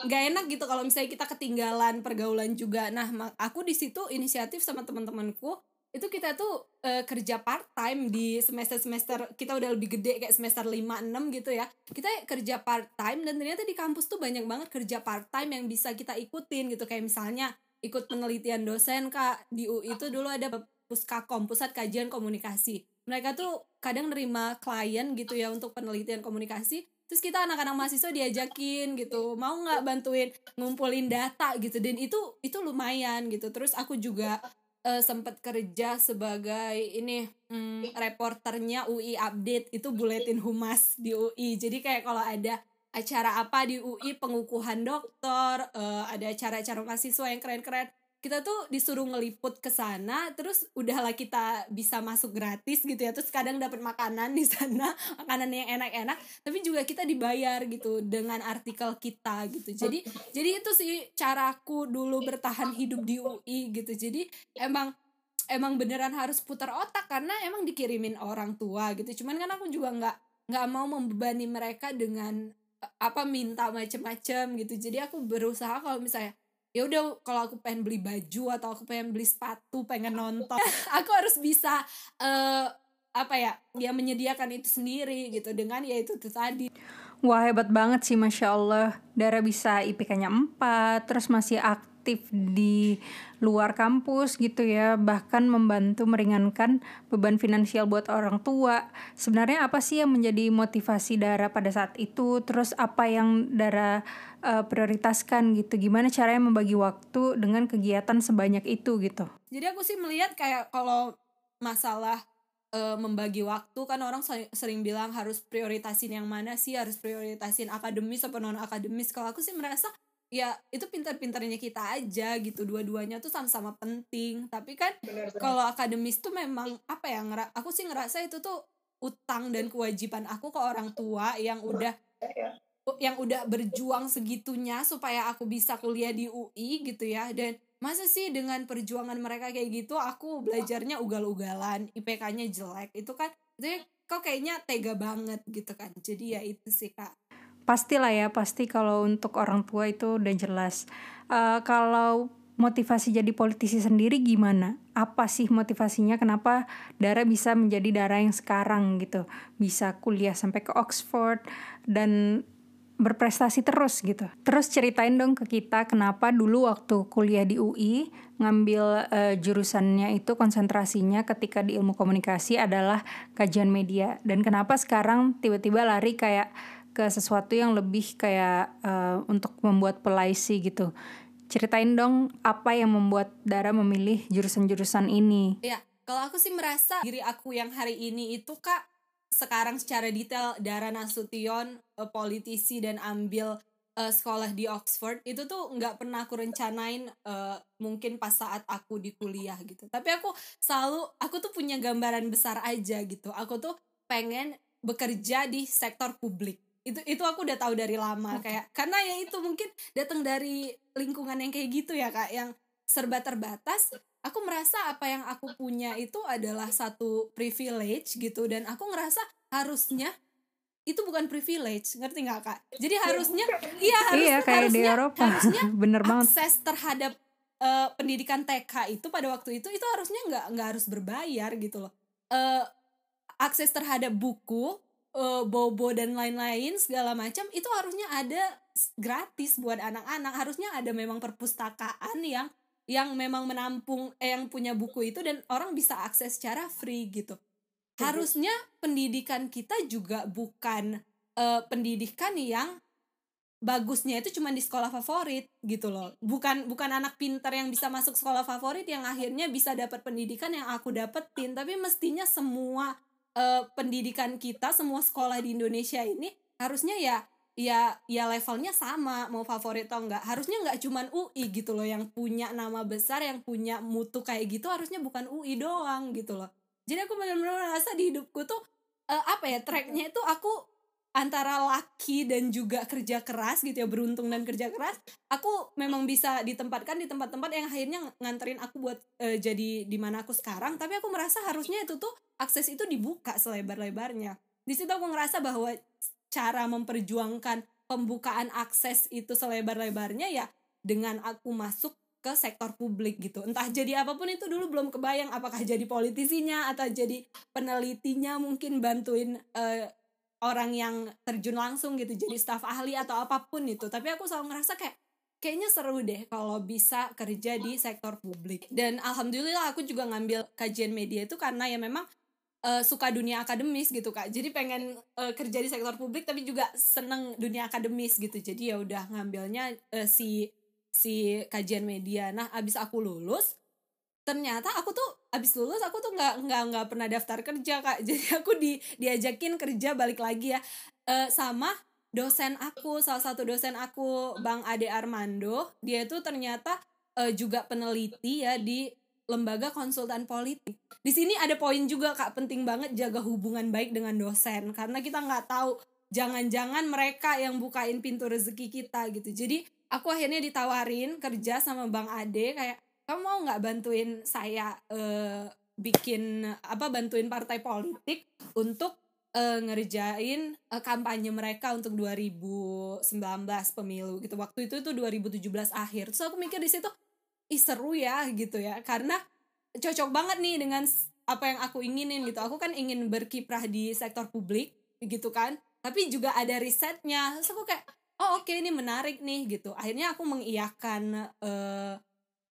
[SPEAKER 3] uh, nggak enak gitu kalau misalnya kita ketinggalan pergaulan juga. Nah aku di situ inisiatif sama teman-temanku itu kita tuh uh, kerja part time di semester semester kita udah lebih gede kayak semester 5 6 gitu ya. Kita kerja part time dan ternyata di kampus tuh banyak banget kerja part time yang bisa kita ikutin gitu. Kayak misalnya ikut penelitian dosen Kak. Di UI itu dulu ada Puskakom, Pusat Kajian Komunikasi. Mereka tuh kadang nerima klien gitu ya untuk penelitian komunikasi. Terus kita anak-anak mahasiswa diajakin gitu mau nggak bantuin ngumpulin data? gitu. Dan itu itu lumayan gitu. Terus aku juga uh, sempat kerja sebagai ini hmm, reporternya UI Update itu buletin humas di UI jadi kayak kalau ada acara apa di UI pengukuhan dokter uh, ada acara-acara mahasiswa yang keren-keren kita tuh disuruh ngeliput ke sana terus udahlah kita bisa masuk gratis gitu ya. Terus kadang dapat makanan di sana makanan yang enak-enak tapi juga kita dibayar gitu dengan artikel kita gitu. Jadi jadi itu sih caraku dulu bertahan hidup di UI gitu. Jadi emang emang beneran harus putar otak karena emang dikirimin orang tua gitu. Cuman kan aku juga nggak nggak mau membebani mereka dengan apa minta macem-macem gitu. Jadi aku berusaha kalau misalnya ya udah kalau aku pengen beli baju atau aku pengen beli sepatu pengen nonton aku harus bisa uh, apa ya ya menyediakan itu sendiri gitu dengan ya itu tuh tadi.
[SPEAKER 2] Wah hebat banget sih Masya Allah. Dara bisa IPK-nya 4 Terus masih aktif di luar kampus gitu ya Bahkan membantu meringankan beban finansial buat orang tua. Sebenarnya apa sih yang menjadi motivasi Dara pada saat itu? Terus apa yang Dara uh, prioritaskan gitu? Gimana caranya membagi waktu dengan kegiatan sebanyak itu gitu?
[SPEAKER 3] Jadi aku sih melihat kayak kalau masalah uh, membagi waktu kan orang sering bilang harus prioritasin yang mana sih? Harus prioritasin akademis atau non akademis kalau aku sih merasa ya itu pintar-pintarnya kita aja gitu dua-duanya tuh sama-sama penting. Tapi kan kalau akademis tuh memang apa ya ngera aku sih ngerasa itu tuh utang dan kewajiban aku ke orang tua yang udah iya yang udah berjuang segitunya supaya aku bisa kuliah di UI gitu ya. Dan masa sih dengan perjuangan mereka kayak gitu aku belajarnya ugal-ugalan IPK-nya jelek. Itu kan itu kok kayaknya tega banget gitu kan. Jadi ya itu sih kak
[SPEAKER 2] pastilah ya pasti kalau untuk orang tua itu udah jelas uh, kalau motivasi jadi politisi sendiri gimana? Apa sih motivasinya kenapa Dara bisa menjadi Dara yang sekarang gitu? Bisa kuliah sampai ke Oxford dan berprestasi terus gitu. Terus ceritain dong ke kita kenapa dulu waktu kuliah di UI ngambil uh, jurusannya itu konsentrasinya ketika di ilmu komunikasi adalah kajian media dan kenapa sekarang tiba-tiba lari kayak ke sesuatu yang lebih kayak uh, untuk membuat pelaisi gitu. Ceritain dong apa yang membuat Dara memilih jurusan-jurusan ini.
[SPEAKER 3] Ya, kalau aku sih merasa diri aku yang hari ini itu kak sekarang secara detail Dara Nasution uh, politisi dan ambil uh, sekolah di Oxford itu tuh nggak pernah aku rencanain uh, mungkin pas saat aku di kuliah gitu tapi aku selalu aku tuh punya gambaran besar aja gitu aku tuh pengen bekerja di sektor publik itu itu aku udah tahu dari lama kayak karena ya itu mungkin datang dari lingkungan yang kayak gitu ya kak yang serba terbatas. Aku merasa apa yang aku punya itu adalah satu privilege gitu dan aku ngerasa harusnya itu bukan privilege ngerti nggak kak? Jadi iya, harusnya iya harus,
[SPEAKER 2] iya kayak
[SPEAKER 3] harusnya,
[SPEAKER 2] di Eropa.
[SPEAKER 3] harusnya
[SPEAKER 2] bener banget.
[SPEAKER 3] akses terhadap uh, pendidikan TK itu pada waktu itu itu harusnya nggak nggak harus berbayar gitu loh. Uh, akses terhadap buku uh, bobo dan lain-lain segala macam itu harusnya ada gratis buat anak-anak harusnya ada memang perpustakaan yang yang memang menampung eh, yang punya buku itu dan orang bisa akses secara free gitu. Harusnya pendidikan kita juga bukan uh, pendidikan yang bagusnya itu cuma di sekolah favorit gitu loh. Bukan bukan anak pintar yang bisa masuk sekolah favorit yang akhirnya bisa dapat pendidikan yang aku dapetin, tapi mestinya semua uh, pendidikan kita, semua sekolah di Indonesia ini harusnya ya ya ya levelnya sama mau favorit atau enggak. Harusnya enggak cuman UI gitu loh yang punya nama besar yang punya mutu kayak gitu harusnya bukan UI doang gitu loh. Jadi aku benar-benar merasa di hidupku tuh uh, apa ya tracknya itu aku antara laki dan juga kerja keras gitu ya beruntung dan kerja keras aku memang bisa ditempatkan di tempat-tempat yang akhirnya nganterin aku buat uh, jadi di mana aku sekarang. Tapi aku merasa harusnya itu tuh akses itu dibuka selebar-lebarnya. Di situ aku ngerasa bahwa cara memperjuangkan pembukaan akses itu selebar-lebarnya ya dengan aku masuk ke sektor publik gitu. Entah jadi apa pun itu dulu belum kebayang apakah jadi politisinya atau jadi penelitinya mungkin bantuin uh, orang yang terjun langsung gitu jadi staf ahli atau apa pun itu. Tapi aku selalu ngerasa kayak kayaknya seru deh kalau bisa kerja di sektor publik. Dan alhamdulillah aku juga ngambil kajian media itu karena ya memang uh, suka dunia akademis gitu kak. Jadi pengen uh, kerja di sektor publik tapi juga seneng dunia akademis gitu. Jadi ya udah ngambilnya uh, si si kajian media. Nah abis aku lulus ternyata aku tuh abis lulus aku tuh nggak nggak nggak pernah daftar kerja kak jadi aku di diajakin kerja balik lagi ya uh, sama dosen aku salah satu dosen aku bang Ade Armando dia tuh ternyata uh, juga peneliti ya di lembaga konsultan politik. Di sini ada poin juga kak penting banget jaga hubungan baik dengan dosen karena kita nggak tahu jangan-jangan mereka yang bukain pintu rezeki kita gitu. Jadi aku akhirnya ditawarin kerja sama bang Ade kayak kamu mau nggak bantuin saya uh, bikin apa bantuin partai politik untuk uh, ngerjain uh, kampanye mereka untuk 2019 pemilu gitu. Waktu itu itu 2017 akhir. Terus aku mikir di situ ih seru ya gitu ya. Karena cocok banget nih dengan apa yang aku inginin gitu. Aku kan ingin berkiprah di sektor publik gitu kan. Tapi juga ada risetnya. Terus aku kayak oh oke okay, ini menarik nih gitu. Akhirnya aku mengiyakan uh,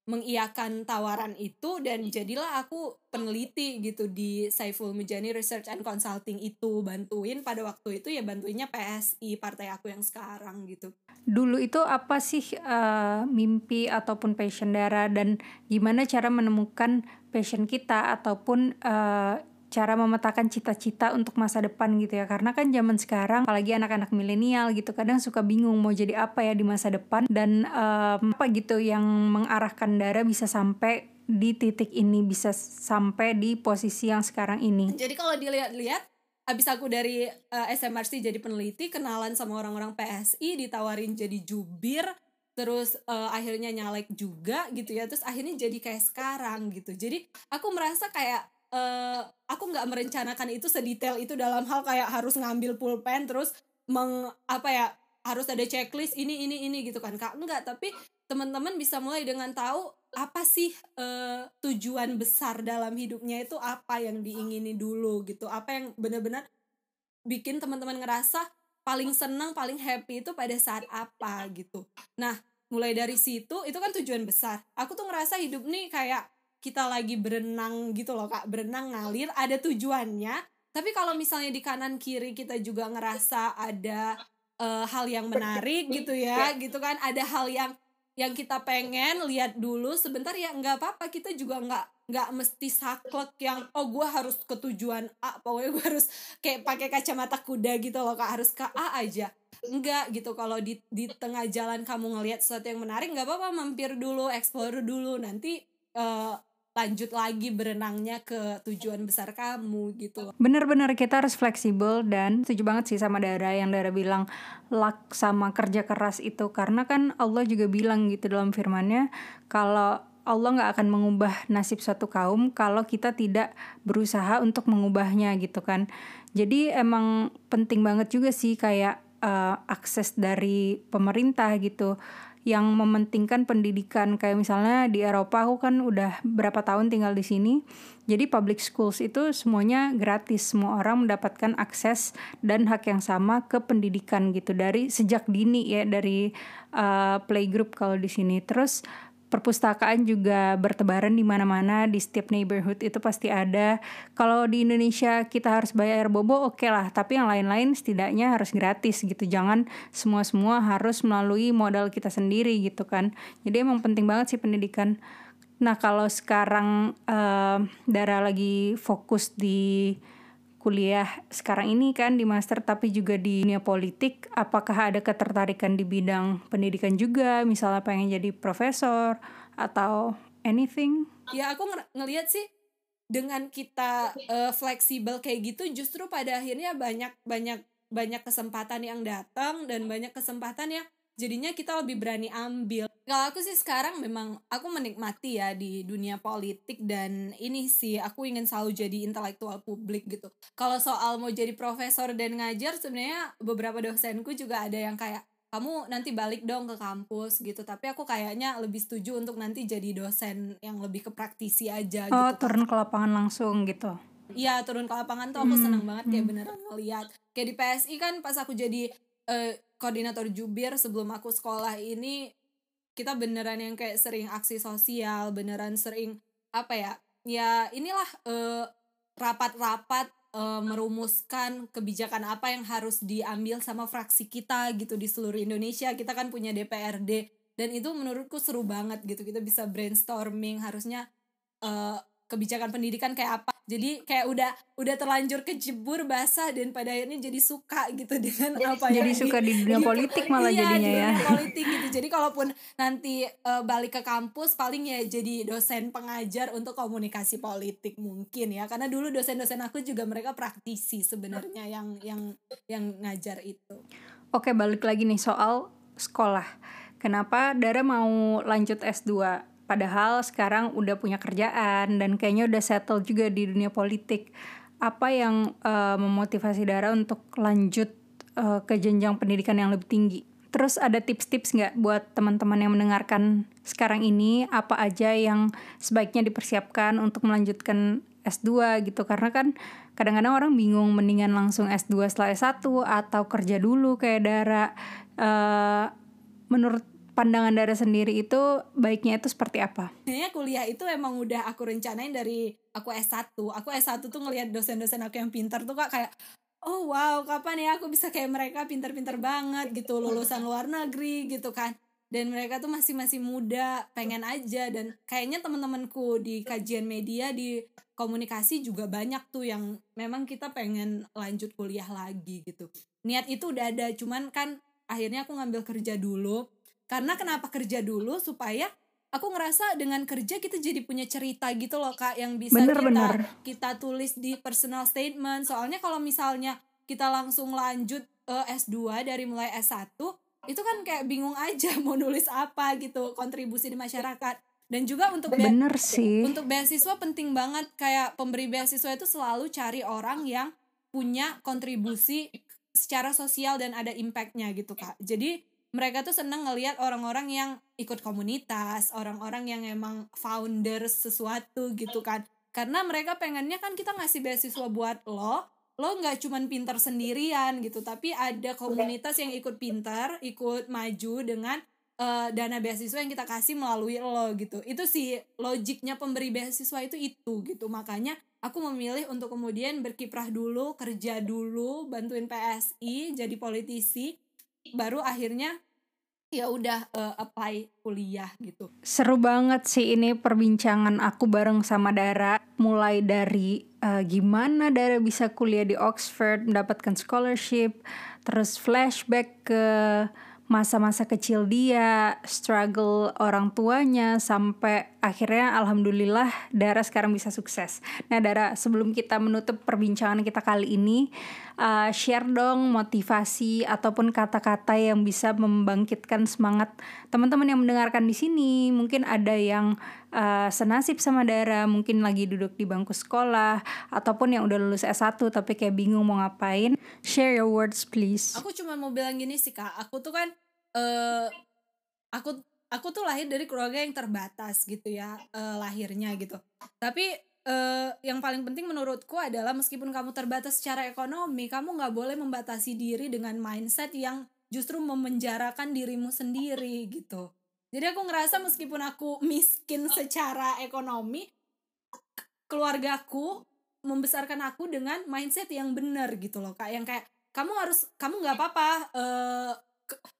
[SPEAKER 3] mengiyakan tawaran itu dan jadilah aku peneliti gitu di Saiful Mujani Research and Consulting itu bantuin pada waktu itu ya bantuinnya PSI partai aku yang sekarang gitu.
[SPEAKER 2] Dulu itu apa sih uh, mimpi ataupun passion Dara dan gimana cara menemukan passion kita ataupun uh, cara memetakan cita-cita untuk masa depan gitu ya. Karena kan zaman sekarang apalagi anak-anak milenial gitu kadang suka bingung mau jadi apa ya di masa depan. Dan um, apa gitu yang mengarahkan Dara bisa sampai di titik ini bisa sampai di posisi yang sekarang ini.
[SPEAKER 3] Jadi kalau dilihat-lihat abis aku dari uh, eh, SMRC jadi peneliti kenalan sama orang-orang PSI ditawarin jadi jubir terus uh, akhirnya nyalek juga gitu ya terus akhirnya jadi kayak sekarang gitu. Jadi aku merasa kayak uh, aku nggak merencanakan itu sedetail itu dalam hal kayak harus ngambil pulpen terus meng apa ya harus ada checklist ini ini ini gitu kan. Kak enggak tapi teman-teman bisa mulai dengan tahu apa sih uh, tujuan besar dalam hidupnya itu apa yang diingini dulu gitu. Apa yang benar-benar bikin teman-teman ngerasa paling senang paling happy itu pada saat apa gitu. Nah mulai dari situ itu kan tujuan besar. Aku tuh ngerasa hidup nih kayak kita lagi berenang gitu loh kak. Berenang ngalir ada tujuannya. Tapi kalau misalnya di kanan kiri kita juga ngerasa ada uh, hal yang menarik gitu ya gitu kan. Ada hal yang yang kita pengen lihat dulu. Sebentar ya nggak apa-apa. Kita juga nggak nggak mesti saklek yang oh gue harus ke tujuan A. Pokoknya gue harus kayak pakai kacamata kuda gitu loh kak. Harus ke A aja. Enggak gitu. Kalau di di tengah jalan kamu ngelihat sesuatu yang menarik nggak apa-apa. Mampir dulu explore dulu. Nanti uh, lanjut lagi berenangnya ke tujuan besar kamu gitu.
[SPEAKER 2] Bener-bener kita harus fleksibel dan setuju banget sih sama Dara yang Dara bilang luck sama kerja keras itu. Karena kan Allah juga bilang gitu dalam firmannya kalau Allah nggak akan mengubah nasib suatu kaum kalau kita tidak berusaha untuk mengubahnya gitu kan. Jadi emang penting banget juga sih kayak uh, akses dari pemerintah gitu yang mementingkan pendidikan. Kayak misalnya di Eropa aku kan udah berapa tahun tinggal di sini. Jadi public schools itu semuanya gratis. Semua orang mendapatkan akses dan hak yang sama ke pendidikan gitu. Dari sejak dini ya dari uh, playgroup kalau di sini. Terus perpustakaan juga bertebaran di mana-mana di setiap neighborhood itu pasti ada. Kalau di Indonesia kita harus bayar bobo oke okay lah, tapi yang lain-lain setidaknya harus gratis gitu. Jangan semua-semua harus melalui modal kita sendiri gitu kan. Jadi emang penting banget sih pendidikan. Nah kalau sekarang uh, Dara lagi fokus di kuliah sekarang ini kan di master tapi juga di dunia politik apakah ada ketertarikan di bidang pendidikan juga? Misalnya pengen jadi profesor atau anything?
[SPEAKER 3] Ya aku ng ngelihat sih dengan kita uh, fleksibel kayak gitu justru pada akhirnya banyak banyak banyak kesempatan yang datang dan banyak kesempatan yang jadinya kita lebih berani ambil. Kalau aku sih sekarang memang aku menikmati ya di dunia politik dan ini sih aku ingin selalu jadi intelektual publik gitu. Kalau soal mau jadi profesor dan ngajar sebenarnya beberapa dosenku juga ada yang kayak kamu nanti balik dong ke kampus gitu. Tapi aku kayaknya lebih setuju untuk nanti jadi dosen yang lebih ke praktisi aja
[SPEAKER 2] oh,
[SPEAKER 3] gitu.
[SPEAKER 2] turun ke lapangan langsung gitu?
[SPEAKER 3] Iya turun ke lapangan tuh aku hmm. seneng banget kayak hmm. beneran ngeliat. Kayak di PSI kan pas aku jadi uh, koordinator jubir sebelum aku sekolah ini kita beneran yang kayak sering aksi sosial beneran sering apa ya ya inilah eh, rapat-rapat uh, merumuskan kebijakan apa yang harus diambil sama fraksi kita gitu di seluruh Indonesia. Kita kan punya DPRD dan itu menurutku seru banget gitu. Kita bisa brainstorming harusnya uh, kebijakan pendidikan kayak apa jadi kayak udah udah terlanjur kejebur basah dan pada akhirnya jadi suka gitu dengan
[SPEAKER 2] jadi,
[SPEAKER 3] apa
[SPEAKER 2] jadi ya suka di dunia politik malah iya, jadinya
[SPEAKER 3] di
[SPEAKER 2] ya.
[SPEAKER 3] politik gitu. Jadi kalaupun nanti uh, balik ke kampus paling ya jadi dosen pengajar untuk komunikasi politik mungkin ya. Karena dulu dosen-dosen aku juga mereka praktisi sebenarnya yang yang yang ngajar itu.
[SPEAKER 2] Oke balik lagi nih soal sekolah. Kenapa Dara mau lanjut S2 Padahal sekarang udah punya kerjaan dan kayaknya udah settle juga di dunia politik. Apa yang uh, memotivasi Dara untuk lanjut uh, ke jenjang pendidikan yang lebih tinggi? Terus ada tips-tips nggak buat teman-teman yang mendengarkan sekarang ini apa aja yang sebaiknya dipersiapkan untuk melanjutkan S2 gitu karena kan kadang-kadang orang bingung mendingan langsung S2 setelah S1 atau kerja dulu kayak Dara. Uh, menurut pandangan Dara sendiri itu baiknya itu seperti apa?
[SPEAKER 3] Kayaknya kuliah itu emang udah aku rencanain dari aku S1. Aku S1 tuh ngelihat dosen-dosen aku yang pintar tuh kak kayak oh wow kapan ya aku bisa kayak mereka pintar-pintar banget gitu lulusan luar negeri gitu kan dan mereka tuh masih masih muda pengen aja dan kayaknya teman-temanku di kajian media di komunikasi juga banyak tuh yang memang kita pengen lanjut kuliah lagi gitu niat itu udah ada cuman kan akhirnya aku ngambil kerja dulu karena kenapa kerja dulu supaya aku ngerasa dengan kerja kita jadi punya cerita gitu loh kak yang bisa bener, kita bener. kita tulis di personal statement. Soalnya kalau misalnya kita langsung lanjut uh, eh, S2 dari mulai S1 itu kan kayak bingung aja mau nulis apa gitu kontribusi di masyarakat. Dan juga untuk
[SPEAKER 2] bener sih.
[SPEAKER 3] untuk beasiswa penting banget. Kayak pemberi beasiswa itu selalu cari orang yang punya kontribusi secara sosial dan ada impactnya gitu kak. Jadi mereka tuh seneng ngelihat orang-orang yang ikut komunitas, orang-orang yang emang founder sesuatu gitu kan. Karena mereka pengennya kan kita ngasih beasiswa buat lo, lo nggak cuman pintar sendirian gitu tapi ada komunitas yang ikut pintar ikut maju dengan uh, dana beasiswa yang kita kasih melalui lo gitu itu sih logiknya pemberi beasiswa itu itu gitu makanya aku memilih untuk kemudian berkiprah dulu kerja dulu bantuin PSI jadi politisi baru akhirnya ya udah uh, apply kuliah gitu.
[SPEAKER 2] Seru banget sih ini perbincangan aku bareng sama Dara mulai dari uh, gimana Dara bisa kuliah di Oxford mendapatkan scholarship, terus flashback ke masa-masa kecil dia, struggle orang tuanya sampai akhirnya alhamdulillah Dara sekarang bisa sukses. Nah Dara sebelum kita menutup perbincangan kita kali ini uh, share dong motivasi ataupun kata-kata yang bisa membangkitkan semangat teman-teman yang mendengarkan di sini. Mungkin ada yang uh, senasib sama Dara, mungkin lagi duduk di bangku sekolah ataupun yang udah lulus S1 tapi kayak bingung mau ngapain. Share your words please.
[SPEAKER 3] Aku cuma mau bilang gini sih Kak, aku tuh kan uh, aku aku tuh lahir dari keluarga yang terbatas gitu ya uh, lahirnya gitu tapi uh, yang paling penting menurutku adalah meskipun kamu terbatas secara ekonomi kamu nggak boleh membatasi diri dengan mindset yang justru memenjarakan dirimu sendiri gitu jadi aku ngerasa meskipun aku miskin secara ekonomi keluargaku membesarkan aku dengan mindset yang benar gitu loh kak. Yang kayak kamu harus kamu nggak apa-apa uh,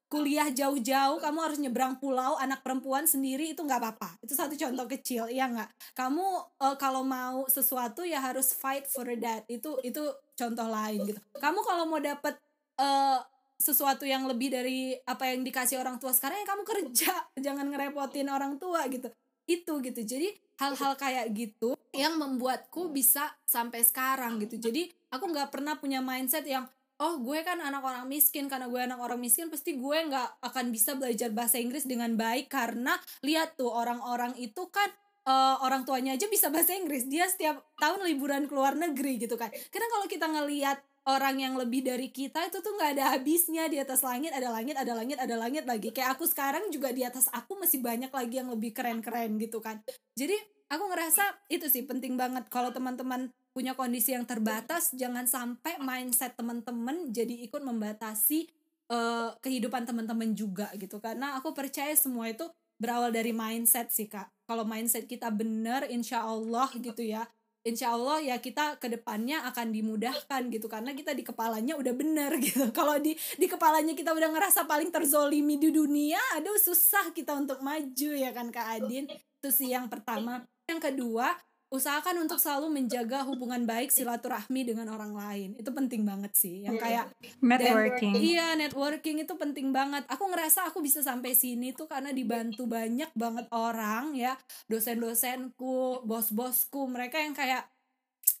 [SPEAKER 3] kuliah jauh-jauh kamu harus nyebrang pulau anak perempuan sendiri itu nggak apa-apa. Itu satu contoh kecil iya nggak? Kamu uh, kalau mau sesuatu ya harus fight for that. Itu itu contoh lain gitu. Kamu kalau mau dapet uh, sesuatu yang lebih dari apa yang dikasih orang tua sekarang ya kamu kerja. Jangan ngerepotin orang tua gitu. Itu gitu. Jadi hal-hal kayak gitu yang membuatku bisa sampai sekarang gitu. Jadi aku nggak pernah punya mindset yang oh gue kan anak orang miskin. Karena gue anak orang miskin pasti gue nggak akan bisa belajar bahasa Inggris dengan baik. Karena lihat tuh orang-orang itu kan uh, orang tuanya aja bisa bahasa Inggris. Dia setiap tahun liburan ke luar negeri gitu kan. Karena kalau kita ngelihat orang yang lebih dari kita itu tuh nggak ada habisnya. Di atas langit ada langit ada langit ada langit lagi. Kayak aku sekarang juga di atas aku masih banyak lagi yang lebih keren-keren gitu kan. Jadi aku ngerasa itu sih penting banget. Kalau teman-teman punya kondisi yang terbatas jangan sampai mindset teman-teman jadi ikut membatasi uh, kehidupan teman-teman juga gitu. Karena aku percaya semua itu berawal dari mindset sih kak. Kalau mindset kita benar insya Allah gitu ya insya Allah ya kita ke depannya akan dimudahkan gitu karena kita di kepalanya udah bener gitu. Kalau di di kepalanya kita udah ngerasa paling terzolimi di dunia aduh susah kita untuk maju ya kan kak Adin. Itu sih yang pertama. Yang kedua usahakan untuk selalu menjaga hubungan baik silaturahmi dengan orang lain. Itu penting banget sih yang iya. kayak
[SPEAKER 2] networking.
[SPEAKER 3] Dan, iya networking itu penting banget. Aku ngerasa aku bisa sampai sini tuh karena dibantu banyak banget orang ya. Dosen-dosenku bos-bosku mereka yang kayak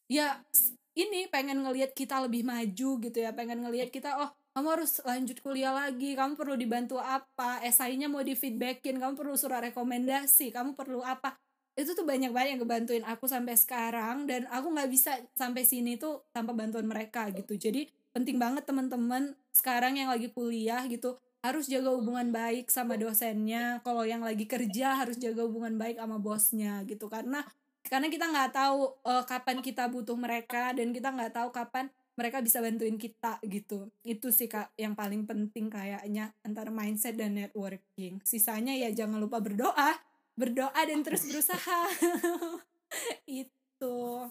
[SPEAKER 3] ya ini pengen ngelihat kita lebih maju gitu ya. Pengen ngelihat kita oh kamu harus lanjut kuliah lagi. Kamu perlu dibantu apa? Esainya mau di feedbackin kamu perlu surat rekomendasi. Kamu perlu apa itu tuh banyak banget yang ngebantuin aku sampai sekarang dan aku nggak bisa sampai sini tuh tanpa bantuan mereka gitu. Jadi penting banget teman-teman sekarang yang lagi kuliah gitu harus jaga hubungan baik sama dosennya. Kalau yang lagi kerja harus jaga hubungan baik sama bosnya gitu. Karena karena kita nggak tahu uh, kapan kita butuh mereka dan kita nggak tahu kapan mereka bisa bantuin kita gitu. Itu sih kak yang paling penting kayaknya antara mindset dan networking. Sisanya ya jangan lupa berdoa berdoa dan terus berusaha. Itu